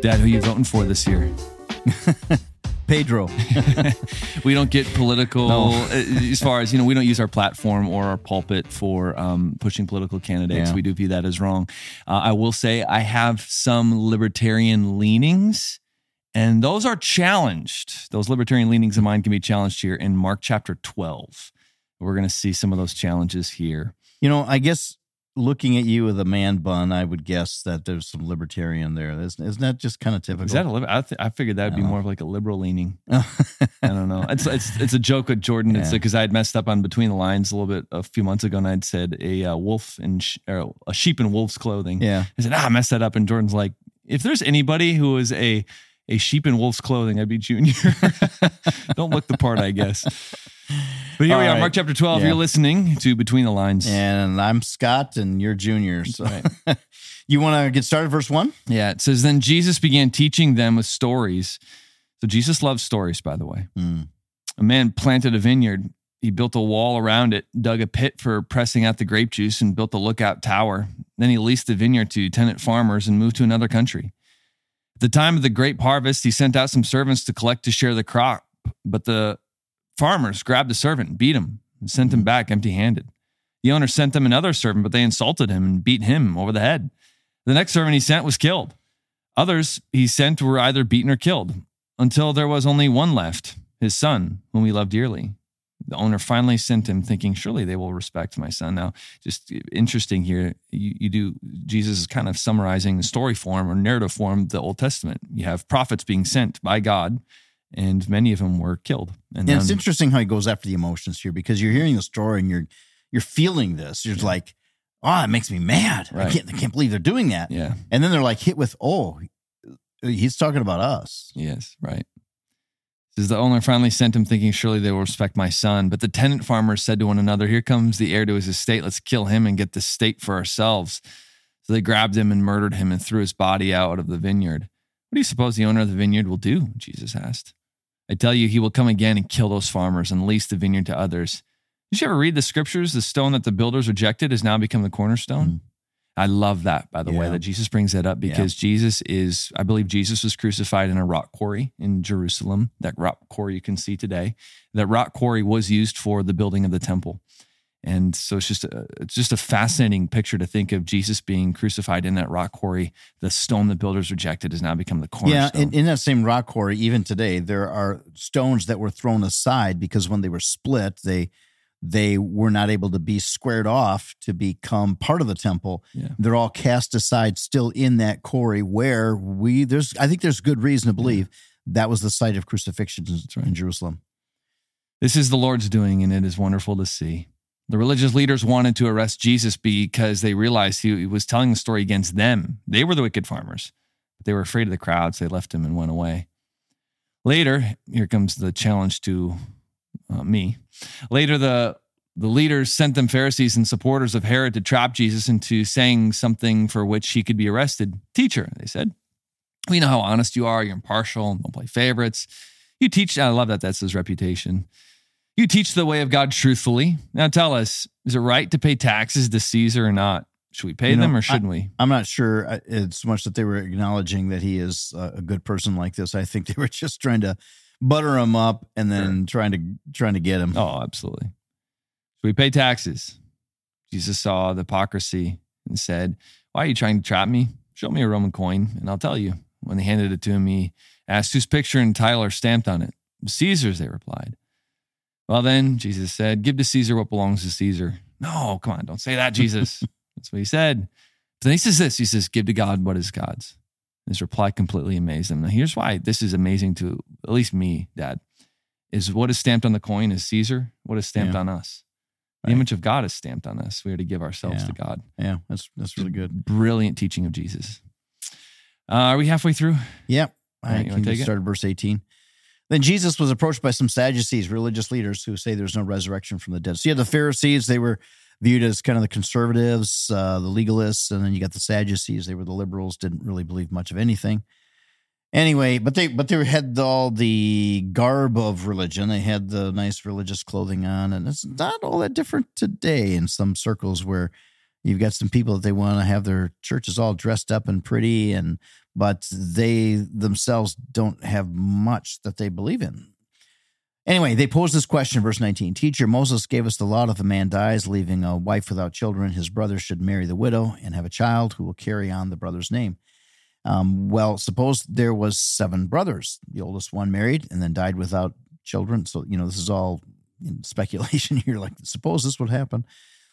Dad, who you voting for this year? Pedro. we don't get political No. uh, as far as you know we don't use our platform or our pulpit for um, pushing political candidates Yeah. we do view that as wrong uh, i will say i have some libertarian leanings and those are challenged those libertarian leanings of mine can be challenged here in mark chapter 12 we're going to see some of those challenges here You know, I guess looking at you with a man bun, I would guess that there's some libertarian there. Isn't, isn't that just kind of typical? is that a I, th- I figured that would be more of like a liberal leaning I don't know. It's it's it's a joke with Jordan. It's because I had messed up on between the lines a little bit a few months ago, and I'd said a uh, wolf in sh- or a sheep in wolf's clothing. yeah. I said, ah, I messed that up, and Jordan's like, if there's anybody who is a a sheep in wolf's clothing, I'd be Junior. Don't look the part, I guess. But here All we are, right. Mark chapter twelve. Yeah. You're listening to Between the Lines. And I'm Scott, and you're Junior. So Right. you want to get started, verse one? Yeah, it says, then Jesus began teaching them with stories. So Jesus loves stories, by the way. Mm. A man planted a vineyard. He built a wall around it, dug a pit for pressing out the grape juice, and built a lookout tower. Then he leased the vineyard to tenant farmers and moved to another country. At the time of the grape harvest, he sent out some servants to collect to share the crop, but the farmers grabbed the servant, beat him, and sent him mm-hmm. back empty handed. The owner sent them another servant, but they insulted him and beat him over the head. The next servant he sent was killed. Others he sent were either beaten or killed until there was only one left, his son, whom he loved dearly. The owner finally sent him, thinking, Surely they will respect my son. Now, just interesting here, you, you do, Jesus is kind of summarizing the story form or narrative form of the Old Testament. You have prophets being sent by God, and many of them were killed. And And it's interesting how he goes after the emotions here because you're hearing the story and you're you're feeling this. You're like, oh, it makes me mad. I can't I can't believe they're doing that. yeah, And then they're like hit with, oh, he's talking about us. Yes, right. Says the owner finally sent him, thinking surely they will respect my son. But the tenant farmers said to one another, "Here comes the heir to his estate. Let's kill him and get the estate for ourselves." So they grabbed him and murdered him and threw his body out of the vineyard. What do you suppose the owner of the vineyard will do? Jesus asked. I tell you, he will come again and kill those farmers and lease the vineyard to others. Did you ever read the scriptures? The stone that the builders rejected has now become the cornerstone. Mm. I love that, by the way, that Jesus brings that up because Jesus is, I believe Jesus was crucified in a rock quarry in Jerusalem. That rock quarry you can see today. That rock quarry was used for the building of the temple. And so it's just a, it's just a fascinating picture to think of Jesus being crucified in that rock quarry. The stone the builders rejected has now become the Yeah, cornerstone. in, in that same rock quarry, even today, there are stones that were thrown aside because when they were split, they they were not able to be squared off to become part of the temple. Yeah. They're all cast aside still in that quarry where we there's I think there's good reason to believe that was the site of crucifixion right. in Jerusalem. This is the Lord's doing, and it is wonderful to see. The religious leaders wanted to arrest Jesus because they realized he was telling the story against them. They were the wicked farmers. But they were afraid of the crowds. They left him and went away. Later, here comes the challenge to uh, me. Later, the the leaders sent them Pharisees and supporters of Herod to trap Jesus into saying something for which he could be arrested. Teacher, they said, we know how honest you are. You're impartial. Don't play favorites. You teach. I love that. That's his reputation. You teach the way of God truthfully. Now tell us, is it right to pay taxes to Caesar or not? Should we pay You know, them or shouldn't we? I'm not sure uh, it's much that they were acknowledging that he is a a good person like this. I think they were just trying to butter him up and then trying to trying to get him. Oh, absolutely. Should we pay taxes? Jesus saw the hypocrisy and said, Why are you trying to trap me? Show me a Roman coin and I'll tell you. When they handed it to him, he asked whose picture and title are stamped on it. Caesar's, they replied. Well, then, Jesus said, Give to Caesar what belongs to Caesar. No, come on, don't say that, Jesus. That's what he said. But then he says this He says, Give to God what is God's. His reply completely amazed him. Now, here's why this is amazing to at least me, Dad, is what is stamped on the coin is Caesar. What is stamped Yeah. on us? The Right. image of God is stamped on us. We are to give ourselves Yeah. to God. Yeah, that's that's really good. Brilliant teaching of Jesus. Uh, are we halfway through? Yep. Right, I you can take it? started verse 18. Then Jesus was approached by some Sadducees, religious leaders who say there's no resurrection from the dead. So you had the Pharisees, they were viewed as kind of the conservatives, uh, the legalists, and then you got the Sadducees, they were the liberals, didn't really believe much of anything. Anyway, but they but they had all the garb of religion. They had the nice religious clothing on, and it's not all that different today in some circles where you've got some people that they want to have their churches all dressed up and pretty and but they themselves don't have much that they believe in. Anyway, they pose this question, verse 19 Teacher, Moses gave us the law if a man dies, leaving a wife without children, his brother should marry the widow and have a child who will carry on the brother's name. Um, well, suppose there was seven brothers. The oldest one married and then died without children. So, you know, this is all speculation here. Like, suppose this would happen.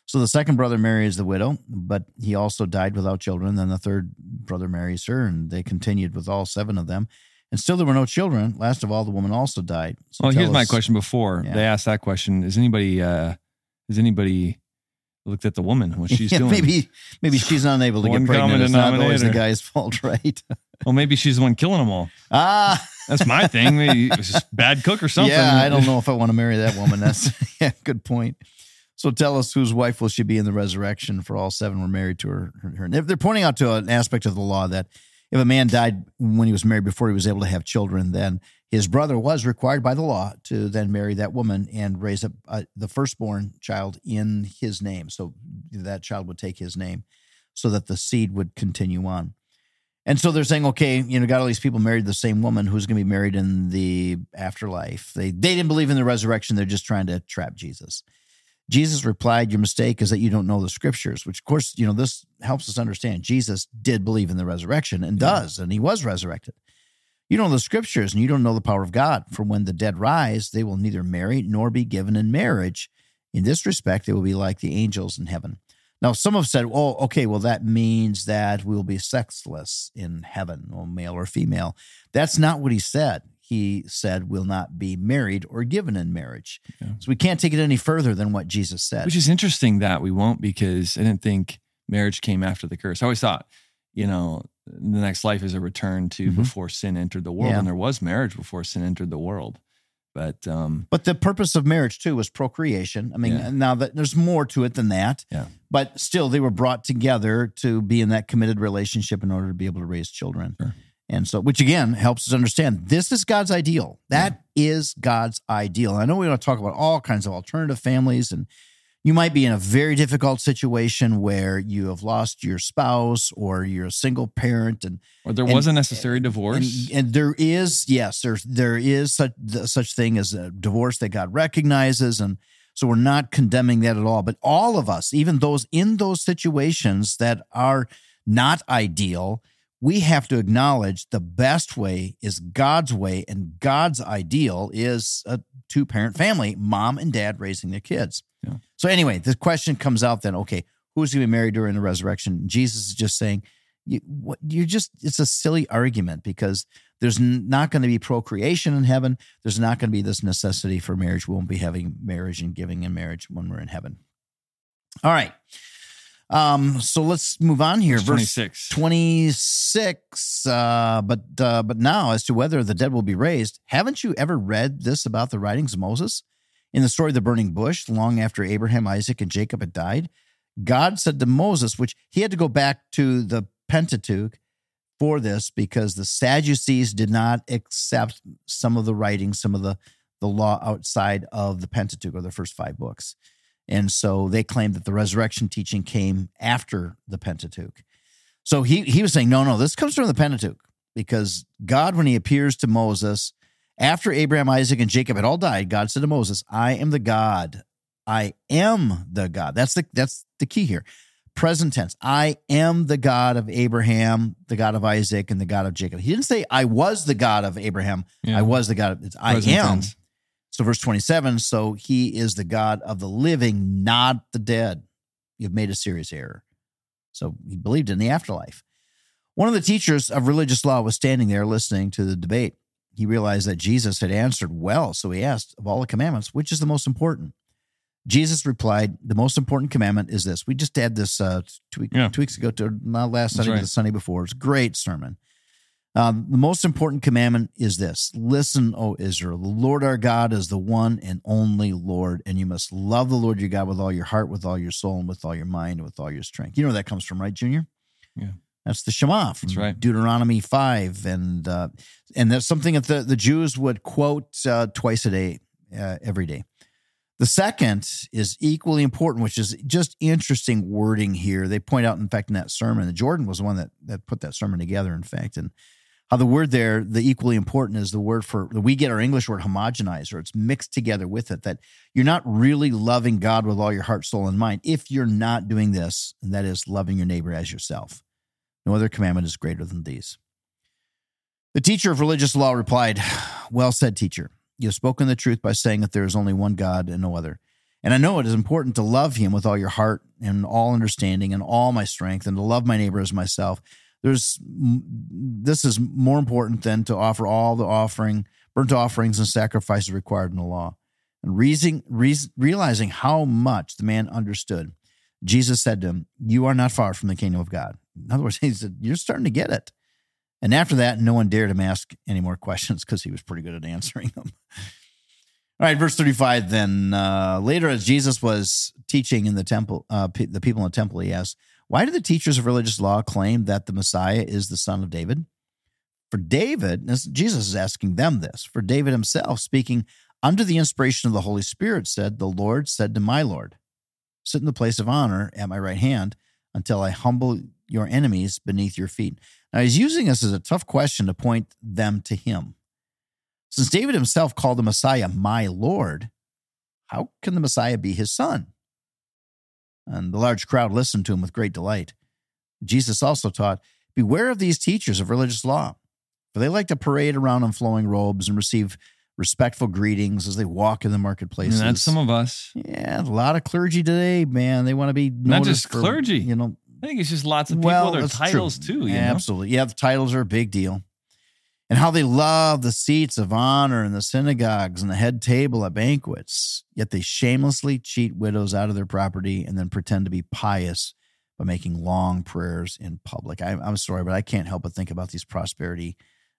So the second brother marries the widow, but he also died without children. Then the third brother marries her, and they continued with all seven of them. And still there were no children. Last of all, the woman also died. So well, here's us, my question before yeah. they asked that question. Is anybody uh has anybody looked at the woman, what she's yeah, doing? Maybe maybe she's unable to get pregnant. It's not always the guy's fault, right? well, maybe she's the one killing them all. Ah, that's my thing. Maybe just bad cook or something. Yeah, I don't know if I want to marry that woman. That's yeah, good point. So tell us whose wife will she be in the resurrection? For all seven were married to her. her. They're pointing out to an aspect of the law that if a man died when he was married before he was able to have children, then his brother was required by the law to then marry that woman and raise up uh, the firstborn child in his name. So that child would take his name so that the seed would continue on. And so they're saying, okay, you know, got all these people married the same woman who's going to be married in the afterlife. They they didn't believe in the resurrection. They're just trying to trap Jesus. Jesus replied, Your mistake is that you don't know the scriptures, which, of course, you know, this helps us understand Jesus did believe in the resurrection and does, and he was resurrected. You don't know the scriptures and you don't know the power of God. For when the dead rise, they will neither marry nor be given in marriage. In this respect, they will be like the angels in heaven. Now, some have said, oh, okay, well, that means that we will be sexless in heaven, or male or female. That's not what he said he said will not be married or given in marriage. Yeah. So we can't take it any further than what Jesus said. Which is interesting that we won't because I didn't think marriage came after the curse. I always thought, you know, the next life is a return to mm-hmm. before sin entered the world, yeah. and there was marriage before sin entered the world. But um, but the purpose of marriage too was procreation. I mean, yeah. now that there's more to it than that. Yeah. But still, they were brought together to be in that committed relationship in order to be able to raise children. Sure. And so, which again helps us understand this is God's ideal. That yeah. is God's ideal. I know we want to talk about all kinds of alternative families, and you might be in a very difficult situation where you have lost your spouse or you're a single parent, and or there was a necessary divorce. And, and, there is, yes, there's there is such such thing as a divorce that God recognizes, and so we're not condemning that at all. But all of us, even those in those situations that are not ideal we have to acknowledge the best way is God's way, and God's ideal is a two parent family, mom and dad raising their kids. Yeah. So, anyway, the question comes out then okay, who's going to be married during the resurrection? Jesus is just saying, you, what, you're just, it's a silly argument because there's not going to be procreation in heaven. There's not going to be this necessity for marriage. We won't be having marriage and giving in marriage when we're in heaven. All right. Um, so let's move on here. Verse 26. 26. Uh, but uh, but now as to whether the dead will be raised, haven't you ever read this about the writings of Moses? In the story of the burning bush, long after Abraham, Isaac, and Jacob had died, God said to Moses, which he had to go back to the Pentateuch for this because the Sadducees did not accept some of the writings, some of the, the law outside of the Pentateuch or the first five books. And so they claimed that the resurrection teaching came after the Pentateuch. So he, he was saying, no, no, this comes from the Pentateuch because God, when he appears to Moses, after Abraham, Isaac, and Jacob had all died, God said to Moses, I am the God. I am the God. That's the that's the key here. Present tense. I am the God of Abraham, the God of Isaac, and the God of Jacob. He didn't say I was the God of Abraham. Yeah. I was the God of it's I am. Tense. So, verse 27 so he is the God of the living, not the dead. You've made a serious error. So, he believed in the afterlife. One of the teachers of religious law was standing there listening to the debate. He realized that Jesus had answered well, so he asked, Of all the commandments, which is the most important? Jesus replied, The most important commandment is this. We just had this uh, two, yeah. two weeks ago, to not last Sunday, right. but the Sunday before. It's a great sermon. Um, the most important commandment is this Listen, O Israel, the Lord our God is the one and only Lord, and you must love the Lord your God with all your heart, with all your soul, and with all your mind, and with all your strength. You know where that comes from, right, Junior? Yeah. That's the Shema from that's right. Deuteronomy 5. And uh, and that's something that the, the Jews would quote uh, twice a day, uh, every day. The second is equally important, which is just interesting wording here. They point out, in fact, in that sermon, the Jordan was the one that, that put that sermon together, in fact, and how the word there, the equally important is the word for, we get our English word homogenize, or it's mixed together with it, that you're not really loving God with all your heart, soul, and mind if you're not doing this, and that is loving your neighbor as yourself. No other commandment is greater than these. The teacher of religious law replied, Well said, teacher. You have spoken the truth by saying that there is only one God and no other. And I know it is important to love him with all your heart and all understanding and all my strength and to love my neighbor as myself. There's this is more important than to offer all the offering, burnt offerings and sacrifices required in the law. And reason, realizing how much the man understood, Jesus said to him, You are not far from the kingdom of God. In other words, he said, You're starting to get it. And after that, no one dared him ask any more questions because he was pretty good at answering them. All right, verse 35 then. Uh, later, as Jesus was teaching in the temple, uh, the people in the temple, he asked, Why do the teachers of religious law claim that the Messiah is the son of David? For David, Jesus is asking them this, for David himself, speaking under the inspiration of the Holy Spirit, said, The Lord said to my Lord, Sit in the place of honor at my right hand until I humble your enemies beneath your feet. Now, he's using this as a tough question to point them to him. Since David himself called the Messiah my Lord, how can the Messiah be his son? And the large crowd listened to him with great delight. Jesus also taught Beware of these teachers of religious law, for they like to parade around in flowing robes and receive respectful greetings as they walk in the marketplaces. And that's some of us. Yeah, a lot of clergy today, man. They want to be not just for, clergy. You know, I think it's just lots of people well, with their titles true. too. Absolutely. Know? Yeah, the titles are a big deal. And how they love the seats of honor in the synagogues and the head table at banquets, yet they shamelessly cheat widows out of their property and then pretend to be pious by making long prayers in public. I, am sorry, but I can't help but think about these prosperity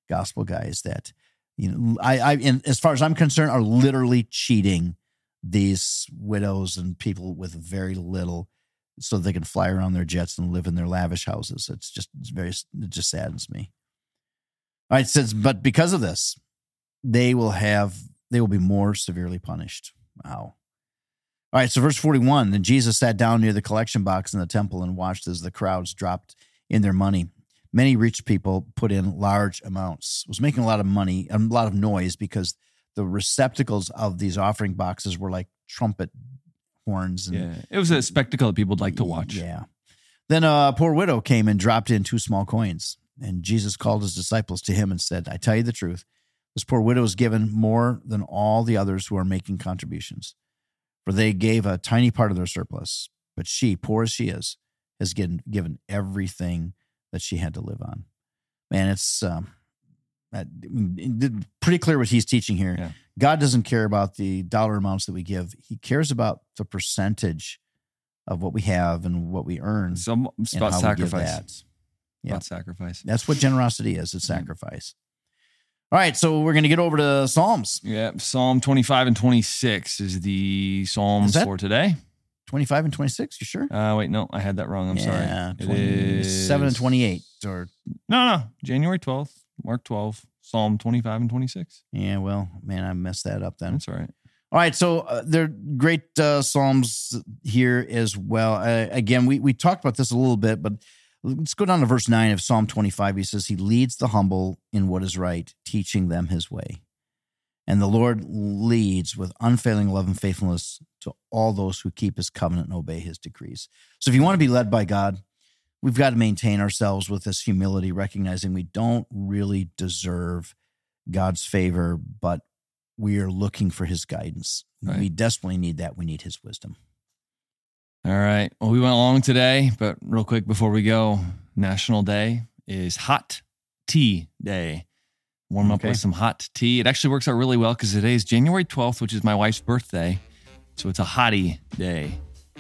gospel guys that, you know, I, I, and as far as I'm concerned, are literally cheating these widows and people with very little so they can fly around their jets and live in their lavish houses. It's just it's very it just saddens me. All right, says, but because of this, they will have they will be more severely punished. Wow. All right, so verse 41, then Jesus sat down near the collection box in the temple and watched as the crowds dropped in their money. Many rich people put in large amounts. It was making a lot of money, a lot of noise because the receptacles of these offering boxes were like trumpet horns. And, yeah, it was a spectacle that people would like to watch. Yeah. Then a poor widow came and dropped in two small coins. And Jesus called his disciples to him and said, I tell you the truth, this poor widow is given more than all the others who are making contributions. For they gave a tiny part of their surplus, but she, poor as she is, has given, given everything that she had to live on. Man, it's um, pretty clear what he's teaching here. Yeah. God doesn't care about the dollar amounts that we give. He cares about the percentage of what we have and what we earn. So it's about sacrifice. Yeah. Sacrifice. That's what generosity is. It's sacrifice. All right, so we're going to get over to Psalms. Yeah, Psalm 25 and 26 is the Psalms is for today. 25 and 26, you sure? Uh, wait, no, I had that wrong. I'm sorry. yeah, sorry. 27 and 28 or No, no, January 12th, Mark 12, Psalm 25 and 26. Yeah, well, man, I messed that up then. That's all right. All right, so uh, they're great uh, psalms here as well. Uh, again, we we talked about this a little bit, but let's go down to verse nine of Psalm twenty five. He says, "He leads the humble in what is right, teaching them His way." And the Lord leads with unfailing love and faithfulness to all those who keep His covenant and obey His decrees. So, if you want to be led by God, we've got to maintain ourselves with this humility, recognizing we don't really deserve God's favor, but we are looking for his guidance. Right. We desperately need that. We need his wisdom. All right. Well, we went along today, but real quick before we go, National Day is Hot Tea Day. Warm okay. up with some hot tea. It actually works out really well because today is January 12th, which is my wife's birthday. So it's a hottie day.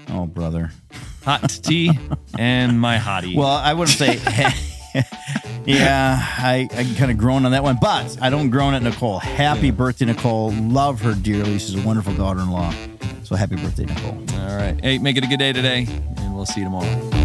Oh, brother. Hot tea and my hottie. Well, I wouldn't say. yeah, I, I kind of groan on that one, but I don't groan at Nicole. Happy yeah. birthday, Nicole. Love her dearly. She's a wonderful daughter in law. So happy birthday, Nicole. All right. Hey, make it a good day today, and we'll see you tomorrow.